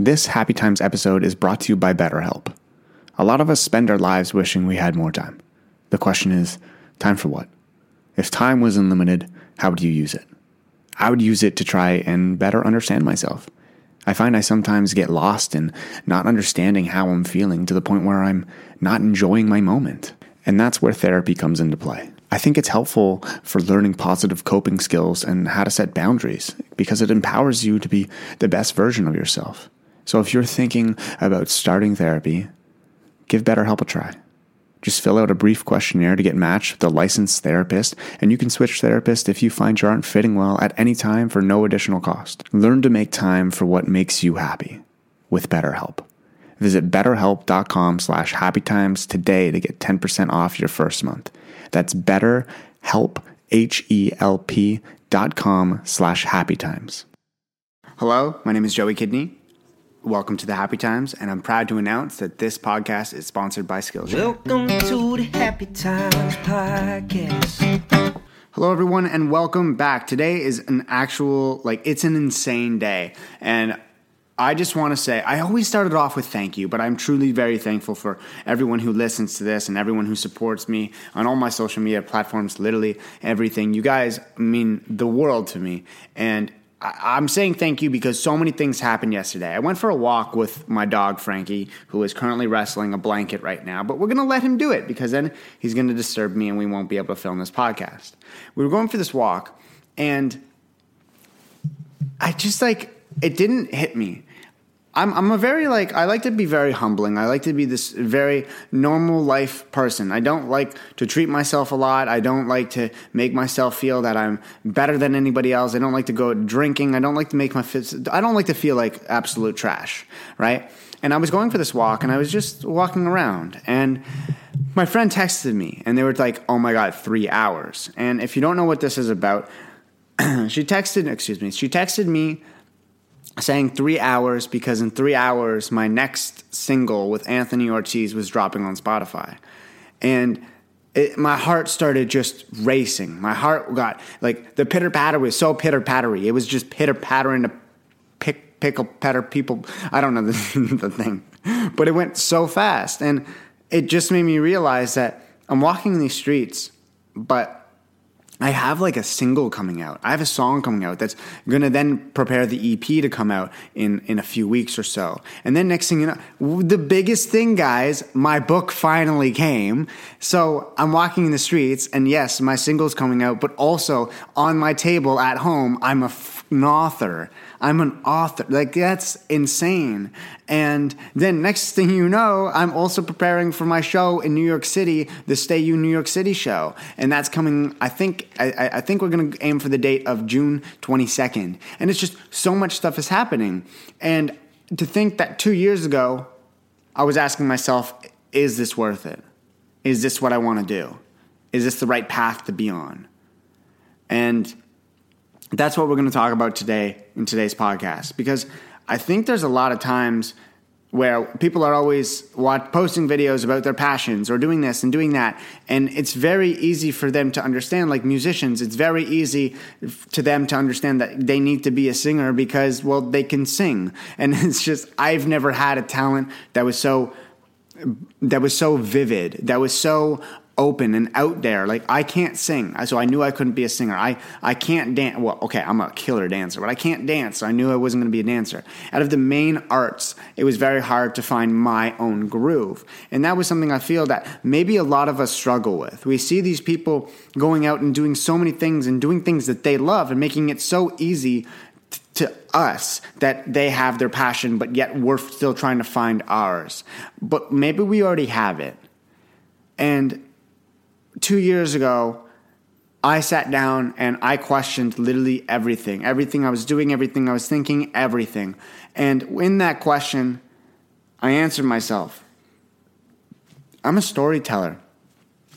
This Happy Times episode is brought to you by BetterHelp. A lot of us spend our lives wishing we had more time. The question is time for what? If time was unlimited, how would you use it? I would use it to try and better understand myself. I find I sometimes get lost in not understanding how I'm feeling to the point where I'm not enjoying my moment. And that's where therapy comes into play. I think it's helpful for learning positive coping skills and how to set boundaries because it empowers you to be the best version of yourself. So if you're thinking about starting therapy, give BetterHelp a try. Just fill out a brief questionnaire to get matched with a licensed therapist, and you can switch therapists if you find you aren't fitting well at any time for no additional cost. Learn to make time for what makes you happy with BetterHelp. Visit betterhelp.com slash happytimes today to get 10% off your first month. That's betterhelp, H-E-L-P dot com slash happytimes. Hello, my name is Joey Kidney. Welcome to the Happy Times, and I'm proud to announce that this podcast is sponsored by Skillshare. Welcome to the Happy Times Podcast. Hello, everyone, and welcome back. Today is an actual, like, it's an insane day. And I just want to say, I always started off with thank you, but I'm truly very thankful for everyone who listens to this and everyone who supports me on all my social media platforms, literally everything. You guys mean the world to me. And I'm saying thank you because so many things happened yesterday. I went for a walk with my dog, Frankie, who is currently wrestling a blanket right now, but we're going to let him do it because then he's going to disturb me and we won't be able to film this podcast. We were going for this walk and I just like, it didn't hit me. I'm, I'm a very like I like to be very humbling. I like to be this very normal life person. I don't like to treat myself a lot. I don't like to make myself feel that I'm better than anybody else. I don't like to go drinking. I don't like to make my I don't like to feel like absolute trash, right? And I was going for this walk and I was just walking around and my friend texted me and they were like, "Oh my god, 3 hours." And if you don't know what this is about, she texted, excuse me, she texted me saying three hours because in three hours my next single with Anthony Ortiz was dropping on Spotify, and it, my heart started just racing. My heart got like the pitter patter was so pitter pattery. It was just pitter pattering to pick pickle patter people. I don't know the, the thing, but it went so fast, and it just made me realize that I'm walking in these streets, but I have like a single coming out. I have a song coming out that's going to then prepare the EP to come out in, in a few weeks or so. And then next thing you know, the biggest thing, guys, my book finally came. So I'm walking in the streets and yes, my single's coming out, but also on my table at home, I'm a f- an author. I'm an author. Like that's insane. And then next thing you know, I'm also preparing for my show in New York City, the Stay You New York City show, and that's coming. I think I, I think we're gonna aim for the date of June 22nd. And it's just so much stuff is happening. And to think that two years ago, I was asking myself, is this worth it? Is this what I want to do? Is this the right path to be on? And that's what we're going to talk about today in today's podcast because I think there's a lot of times where people are always watch, posting videos about their passions or doing this and doing that and it's very easy for them to understand like musicians it's very easy to them to understand that they need to be a singer because well they can sing. And it's just I've never had a talent that was so that was so vivid that was so open and out there. Like I can't sing, so I knew I couldn't be a singer. I I can't dance. Well, okay, I'm a killer dancer, but I can't dance. So I knew I wasn't going to be a dancer. Out of the main arts, it was very hard to find my own groove, and that was something I feel that maybe a lot of us struggle with. We see these people going out and doing so many things and doing things that they love and making it so easy to us that they have their passion, but yet we're still trying to find ours. But maybe we already have it. And two years ago, I sat down and I questioned literally everything everything I was doing, everything I was thinking, everything. And in that question, I answered myself I'm a storyteller.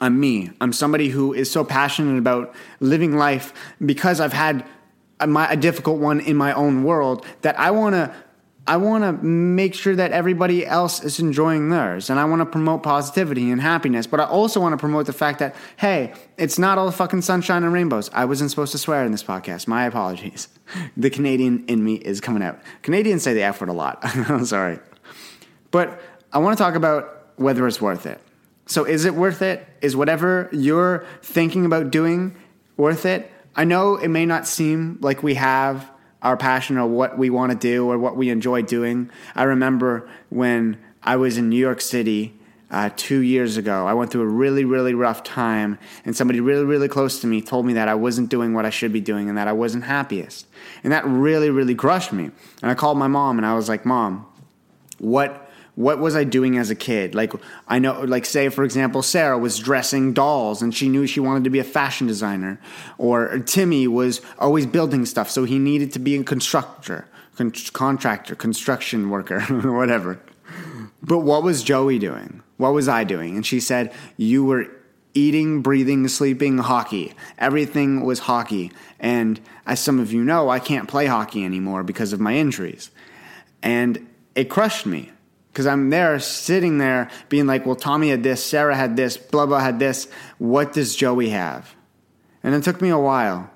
I'm me. I'm somebody who is so passionate about living life because I've had a, my, a difficult one in my own world that I want to I want to make sure that everybody else is enjoying theirs. And I want to promote positivity and happiness. But I also want to promote the fact that, hey, it's not all fucking sunshine and rainbows. I wasn't supposed to swear in this podcast. My apologies. The Canadian in me is coming out. Canadians say the F word a lot. I'm sorry. But I want to talk about whether it's worth it. So, is it worth it? Is whatever you're thinking about doing worth it? I know it may not seem like we have our passion or what we want to do or what we enjoy doing. I remember when I was in New York City uh, two years ago. I went through a really, really rough time, and somebody really, really close to me told me that I wasn't doing what I should be doing and that I wasn't happiest. And that really, really crushed me. And I called my mom and I was like, Mom, what what was I doing as a kid? Like I know like say for example Sarah was dressing dolls and she knew she wanted to be a fashion designer or Timmy was always building stuff so he needed to be a constructor, con- contractor, construction worker whatever. But what was Joey doing? What was I doing? And she said you were eating, breathing, sleeping, hockey. Everything was hockey. And as some of you know, I can't play hockey anymore because of my injuries. And it crushed me because I'm there sitting there being like, well, Tommy had this, Sarah had this, blah, blah had this. What does Joey have? And it took me a while.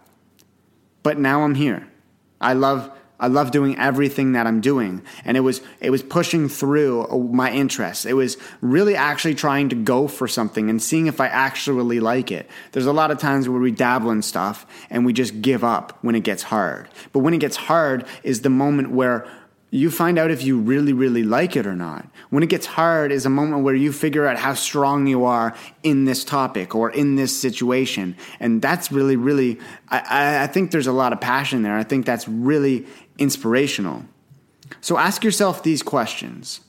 But now I'm here. I love I love doing everything that I'm doing. And it was it was pushing through uh, my interests. It was really actually trying to go for something and seeing if I actually like it. There's a lot of times where we dabble in stuff and we just give up when it gets hard. But when it gets hard is the moment where you find out if you really, really like it or not. When it gets hard is a moment where you figure out how strong you are in this topic or in this situation. And that's really, really, I, I think there's a lot of passion there. I think that's really inspirational. So ask yourself these questions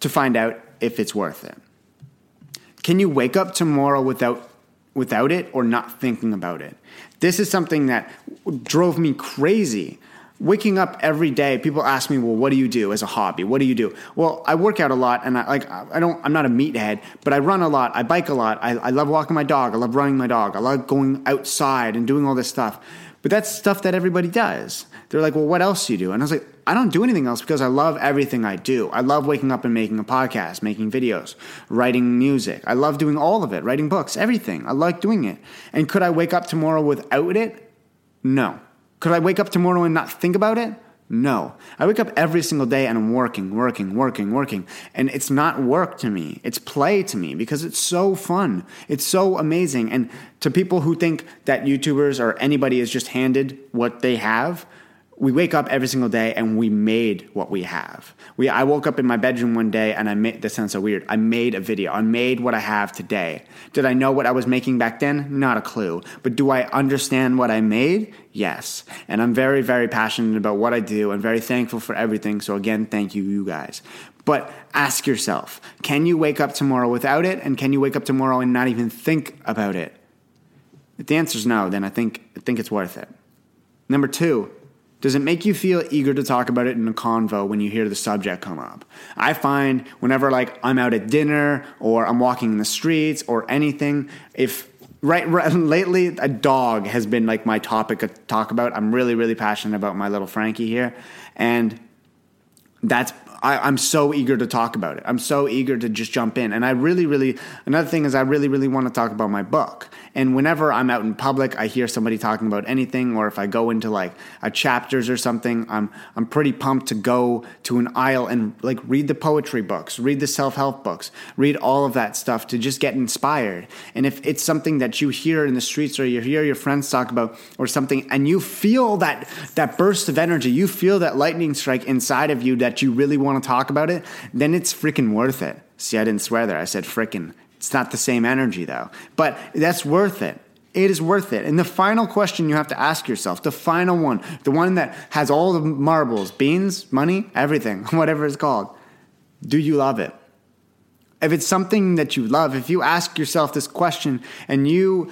to find out if it's worth it. Can you wake up tomorrow without without it or not thinking about it? This is something that drove me crazy waking up every day people ask me well what do you do as a hobby? What do you do? Well i work out a lot and i like i don't i'm not a meathead but i run a lot i bike a lot I, I love walking my dog i love running my dog i love going outside and doing all this stuff. But that's stuff that everybody does. They're like well what else do you do? And i was like i don't do anything else because i love everything i do. I love waking up and making a podcast making videos writing music. I love doing all of it writing books everything. I like doing it. And could i wake up tomorrow without it? No could I wake up tomorrow and not think about it? No. I wake up every single day and I'm working, working, working, working. And it's not work to me. It's play to me because it's so fun. It's so amazing. And to people who think that YouTubers or anybody is just handed what they have, we wake up every single day and we made what we have. We, I woke up in my bedroom one day and I made, this sounds so weird. I made a video. I made what I have today. Did I know what I was making back then? Not a clue. But do I understand what I made? Yes. And I'm very, very passionate about what I do and very thankful for everything. So again, thank you, you guys. But ask yourself, can you wake up tomorrow without it? And can you wake up tomorrow and not even think about it? If the answer is no, then I think, I think it's worth it. Number two, does it make you feel eager to talk about it in a convo when you hear the subject come up? I find whenever like I'm out at dinner or I'm walking in the streets or anything, if right, right lately a dog has been like my topic to talk about. I'm really really passionate about my little Frankie here, and that's I, am so eager to talk about it. I'm so eager to just jump in. And I really, really, another thing is I really, really want to talk about my book. And whenever I'm out in public, I hear somebody talking about anything, or if I go into like a chapters or something, I'm I'm pretty pumped to go to an aisle and like read the poetry books, read the self help books, read all of that stuff to just get inspired. And if it's something that you hear in the streets or you hear your friends talk about or something, and you feel that that burst of energy, you feel that lightning strike inside of you you really want to talk about it, then it's freaking worth it. See, I didn't swear there. I said freaking. It's not the same energy though, but that's worth it. It is worth it. And the final question you have to ask yourself, the final one, the one that has all the marbles, beans, money, everything, whatever it's called, do you love it? If it's something that you love, if you ask yourself this question and you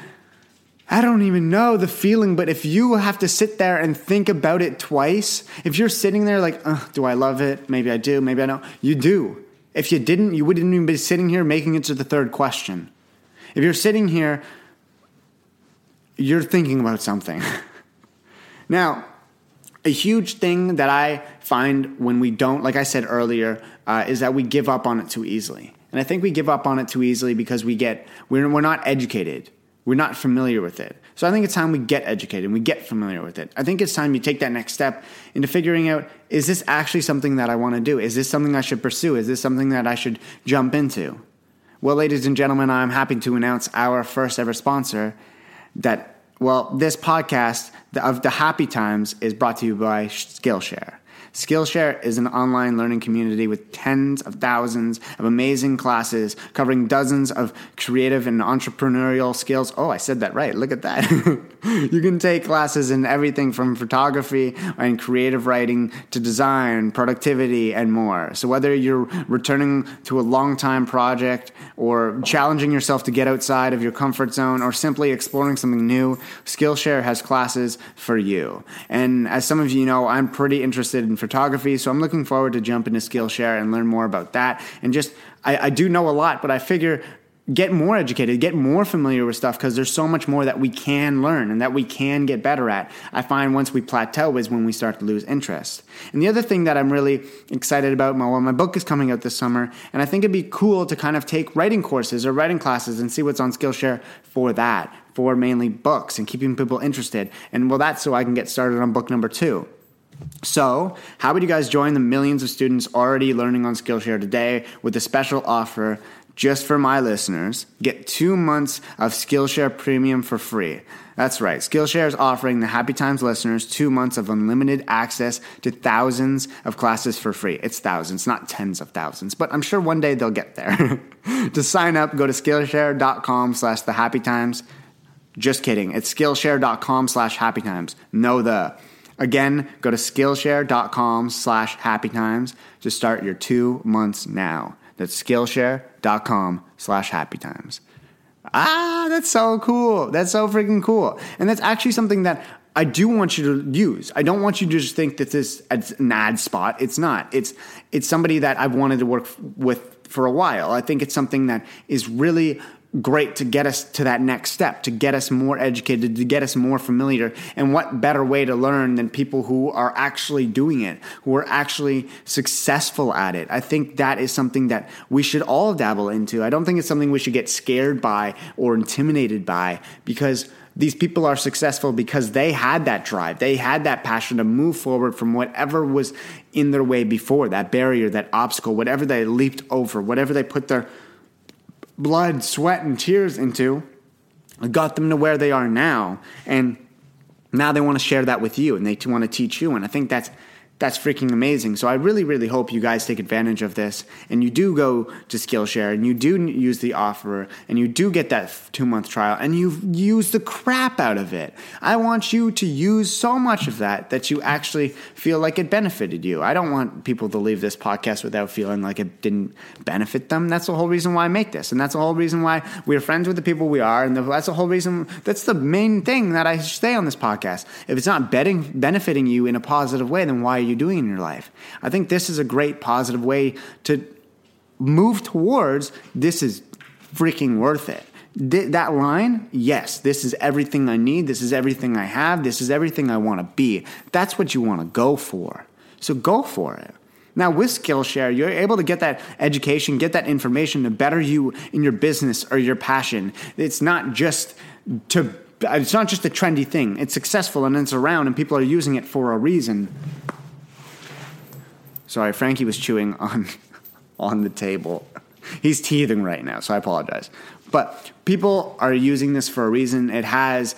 I don't even know the feeling, but if you have to sit there and think about it twice, if you're sitting there like, do I love it? Maybe I do, maybe I don't. You do. If you didn't, you wouldn't even be sitting here making it to the third question. If you're sitting here, you're thinking about something. now, a huge thing that I find when we don't, like I said earlier, uh, is that we give up on it too easily. And I think we give up on it too easily because we get, we're, we're not educated. We're not familiar with it. So I think it's time we get educated and we get familiar with it. I think it's time you take that next step into figuring out is this actually something that I want to do? Is this something I should pursue? Is this something that I should jump into? Well, ladies and gentlemen, I'm happy to announce our first ever sponsor that, well, this podcast of the Happy Times is brought to you by Skillshare. Skillshare is an online learning community with tens of thousands of amazing classes covering dozens of creative and entrepreneurial skills. Oh, I said that right. Look at that. you can take classes in everything from photography and creative writing to design, productivity, and more. So, whether you're returning to a long time project or challenging yourself to get outside of your comfort zone or simply exploring something new, Skillshare has classes for you. And as some of you know, I'm pretty interested in photography, so I'm looking forward to jump into Skillshare and learn more about that. And just, I, I do know a lot, but I figure get more educated, get more familiar with stuff because there's so much more that we can learn and that we can get better at. I find once we plateau is when we start to lose interest. And the other thing that I'm really excited about, well, my book is coming out this summer, and I think it'd be cool to kind of take writing courses or writing classes and see what's on Skillshare for that, for mainly books and keeping people interested. And well, that's so I can get started on book number two. So, how would you guys join the millions of students already learning on Skillshare today with a special offer just for my listeners? Get two months of Skillshare Premium for free. That's right. Skillshare is offering the Happy Times listeners two months of unlimited access to thousands of classes for free. It's thousands, not tens of thousands, but I'm sure one day they'll get there. to sign up, go to Skillshare.com slash the Happy Times. Just kidding. It's Skillshare.com slash Happy Times. No the. Again, go to Skillshare.com slash Happy Times to start your two months now. That's Skillshare.com slash Happy Times. Ah, that's so cool. That's so freaking cool. And that's actually something that I do want you to use. I don't want you to just think that this is an ad spot. It's not. It's it's somebody that I've wanted to work with for a while. I think it's something that is really great to get us to that next step, to get us more educated, to get us more familiar. And what better way to learn than people who are actually doing it, who are actually successful at it? I think that is something that we should all dabble into. I don't think it's something we should get scared by or intimidated by because these people are successful because they had that drive. They had that passion to move forward from whatever was in their way before, that barrier, that obstacle, whatever they leaped over, whatever they put their blood, sweat, and tears into got them to where they are now. And now they want to share that with you and they want to teach you. And I think that's that's freaking amazing. So I really, really hope you guys take advantage of this and you do go to Skillshare and you do use the offer and you do get that two month trial and you use the crap out of it. I want you to use so much of that that you actually feel like it benefited you. I don't want people to leave this podcast without feeling like it didn't benefit them. That's the whole reason why I make this. And that's the whole reason why we're friends with the people we are. And that's the whole reason, that's the main thing that I stay on this podcast. If it's not benefiting you in a positive way, then why you doing in your life? I think this is a great positive way to move towards this is freaking worth it. Th- that line, yes, this is everything I need, this is everything I have, this is everything I want to be. That's what you want to go for. So go for it. Now, with Skillshare, you're able to get that education, get that information to better you in your business or your passion. It's not just to it's not just a trendy thing. It's successful and it's around and people are using it for a reason. Sorry, Frankie was chewing on on the table. He's teething right now, so I apologize. But people are using this for a reason. It has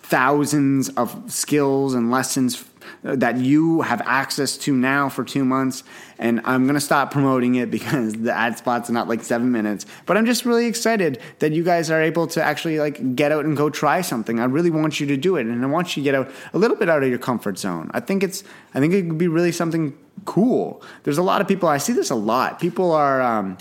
thousands of skills and lessons that you have access to now for two months. And I'm going to stop promoting it because the ad spot's not like seven minutes. But I'm just really excited that you guys are able to actually like get out and go try something. I really want you to do it. And I want you to get out a little bit out of your comfort zone. I think it's, I think it could be really something cool. There's a lot of people, I see this a lot. People are, um,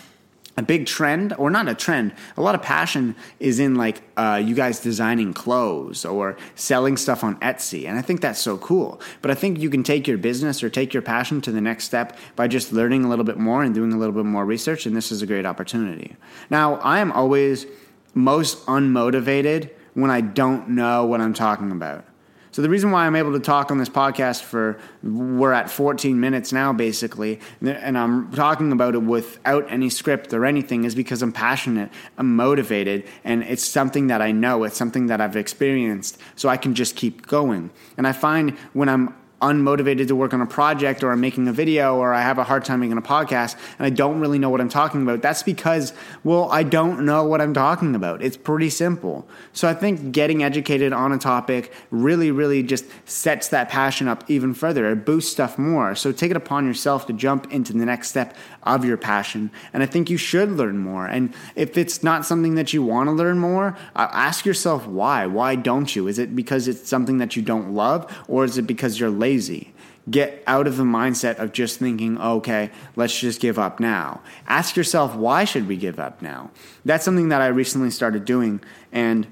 a big trend, or not a trend, a lot of passion is in like uh, you guys designing clothes or selling stuff on Etsy. And I think that's so cool. But I think you can take your business or take your passion to the next step by just learning a little bit more and doing a little bit more research. And this is a great opportunity. Now, I am always most unmotivated when I don't know what I'm talking about. So the reason why I'm able to talk on this podcast for we're at 14 minutes now basically and I'm talking about it without any script or anything is because I'm passionate, I'm motivated and it's something that I know, it's something that I've experienced so I can just keep going. And I find when I'm unmotivated to work on a project or I'm making a video or I have a hard time making a podcast and I don't really know what I'm talking about, that's because, well, I don't know what I'm talking about. It's pretty simple. So I think getting educated on a topic really, really just sets that passion up even further. It boosts stuff more. So take it upon yourself to jump into the next step of your passion. And I think you should learn more. And if it's not something that you want to learn more, ask yourself why. Why don't you? Is it because it's something that you don't love or is it because you're lazy? Lazy. Get out of the mindset of just thinking, okay, let's just give up now. Ask yourself, why should we give up now? That's something that I recently started doing. And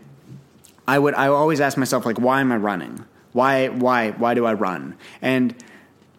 I would, I always ask myself, like, why am I running? Why, why, why do I run? And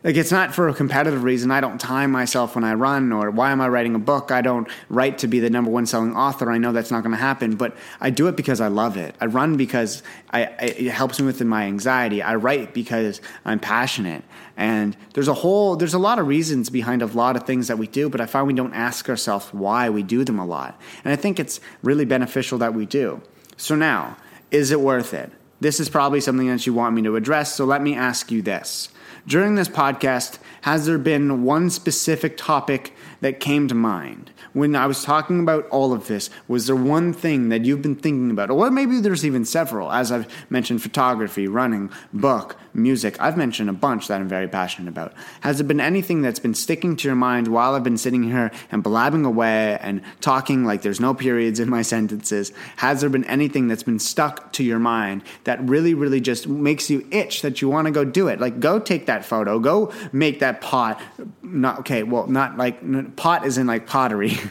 like it's not for a competitive reason. I don't time myself when I run, or why am I writing a book? I don't write to be the number one selling author. I know that's not going to happen, but I do it because I love it. I run because I, it helps me with my anxiety. I write because I'm passionate, and there's a whole there's a lot of reasons behind a lot of things that we do. But I find we don't ask ourselves why we do them a lot, and I think it's really beneficial that we do. So now, is it worth it? This is probably something that you want me to address. So let me ask you this. During this podcast, has there been one specific topic that came to mind? When I was talking about all of this, was there one thing that you've been thinking about? Or maybe there's even several, as I've mentioned photography, running, book, music. I've mentioned a bunch that I'm very passionate about. Has there been anything that's been sticking to your mind while I've been sitting here and blabbing away and talking like there's no periods in my sentences? Has there been anything that's been stuck to your mind that really, really just makes you itch that you want to go do it? Like, go take that photo, go make that pot. Not okay, well, not like pot is in like pottery.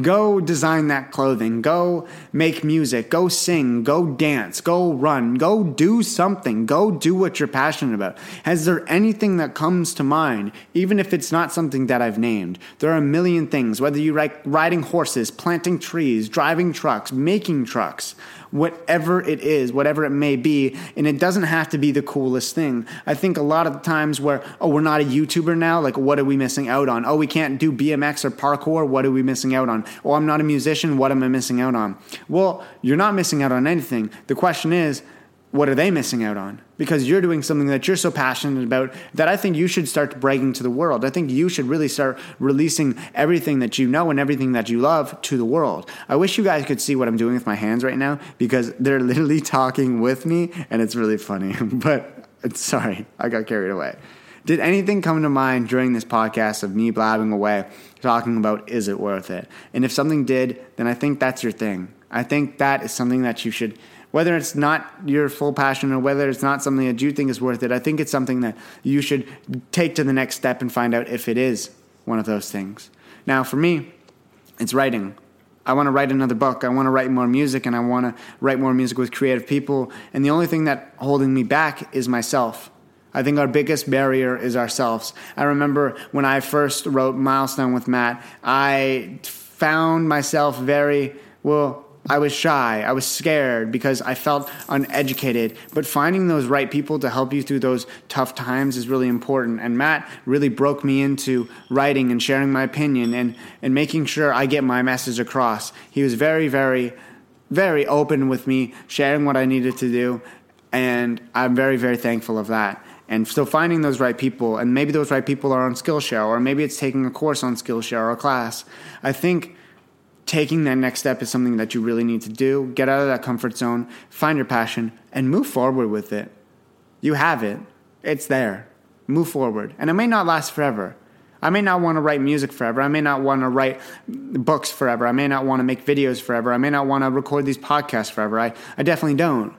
Go design that clothing. Go make music. Go sing. Go dance. Go run. Go do something. Go do what you're passionate about. Has there anything that comes to mind, even if it's not something that I've named? There are a million things, whether you like riding horses, planting trees, driving trucks, making trucks whatever it is, whatever it may be. And it doesn't have to be the coolest thing. I think a lot of times where, oh, we're not a YouTuber now, like, what are we missing out on? Oh, we can't do BMX or parkour. What are we missing out on? Oh, I'm not a musician. What am I missing out on? Well, you're not missing out on anything. The question is, what are they missing out on? Because you're doing something that you're so passionate about that I think you should start bragging to the world. I think you should really start releasing everything that you know and everything that you love to the world. I wish you guys could see what I'm doing with my hands right now because they're literally talking with me and it's really funny. but sorry, I got carried away. Did anything come to mind during this podcast of me blabbing away, talking about is it worth it? And if something did, then I think that's your thing. I think that is something that you should whether it's not your full passion or whether it's not something that you think is worth it, I think it's something that you should take to the next step and find out if it is one of those things. Now, for me, it's writing. I want to write another book. I want to write more music and I want to write more music with creative people. And the only thing that holding me back is myself. I think our biggest barrier is ourselves. I remember when I first wrote Milestone with Matt, I found myself very, well, I was shy. I was scared because I felt uneducated. But finding those right people to help you through those tough times is really important. And Matt really broke me into writing and sharing my opinion and, and making sure I get my message across. He was very, very, very open with me, sharing what I needed to do. And I'm very, very thankful of that. And so finding those right people, and maybe those right people are on Skillshare, or maybe it's taking a course on Skillshare or a class. I think taking that next step is something that you really need to do. Get out of that comfort zone, find your passion, and move forward with it. You have it, it's there. Move forward. And it may not last forever. I may not want to write music forever. I may not want to write books forever. I may not want to make videos forever. I may not want to record these podcasts forever. I, I definitely don't.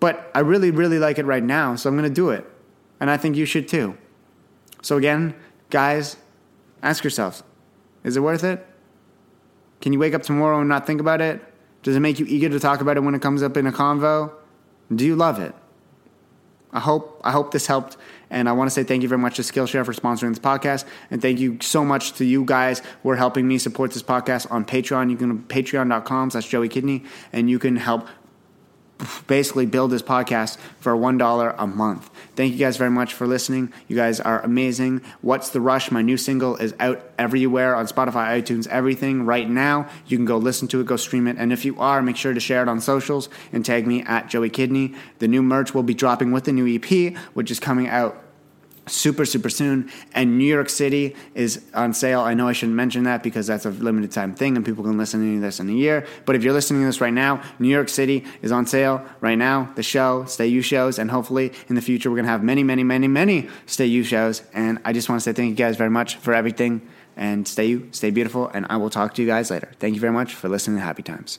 But I really, really like it right now, so I'm going to do it. And I think you should too. So, again, guys, ask yourselves is it worth it? Can you wake up tomorrow and not think about it? Does it make you eager to talk about it when it comes up in a convo? Do you love it? I hope I hope this helped, and I want to say thank you very much to Skillshare for sponsoring this podcast, and thank you so much to you guys who are helping me support this podcast on Patreon. You can go to patreon.com slash Joey Kidney, and you can help basically build this podcast for $1 a month. Thank you guys very much for listening. You guys are amazing. What's the Rush? My new single is out everywhere on Spotify, iTunes, everything right now. You can go listen to it, go stream it. And if you are, make sure to share it on socials and tag me at Joey Kidney. The new merch will be dropping with the new EP, which is coming out super super soon. And new york city is on sale. I know i shouldn't mention that because that's a limited time thing and people can listen to this in a year. But if you're listening to this right now new york city is on sale right now. The show stay you shows and hopefully in the future we're going to have many many many many stay you shows. And i just want to say thank you guys very much for everything. And stay you stay beautiful and i will talk to you guys later. Thank you very much for listening to happy times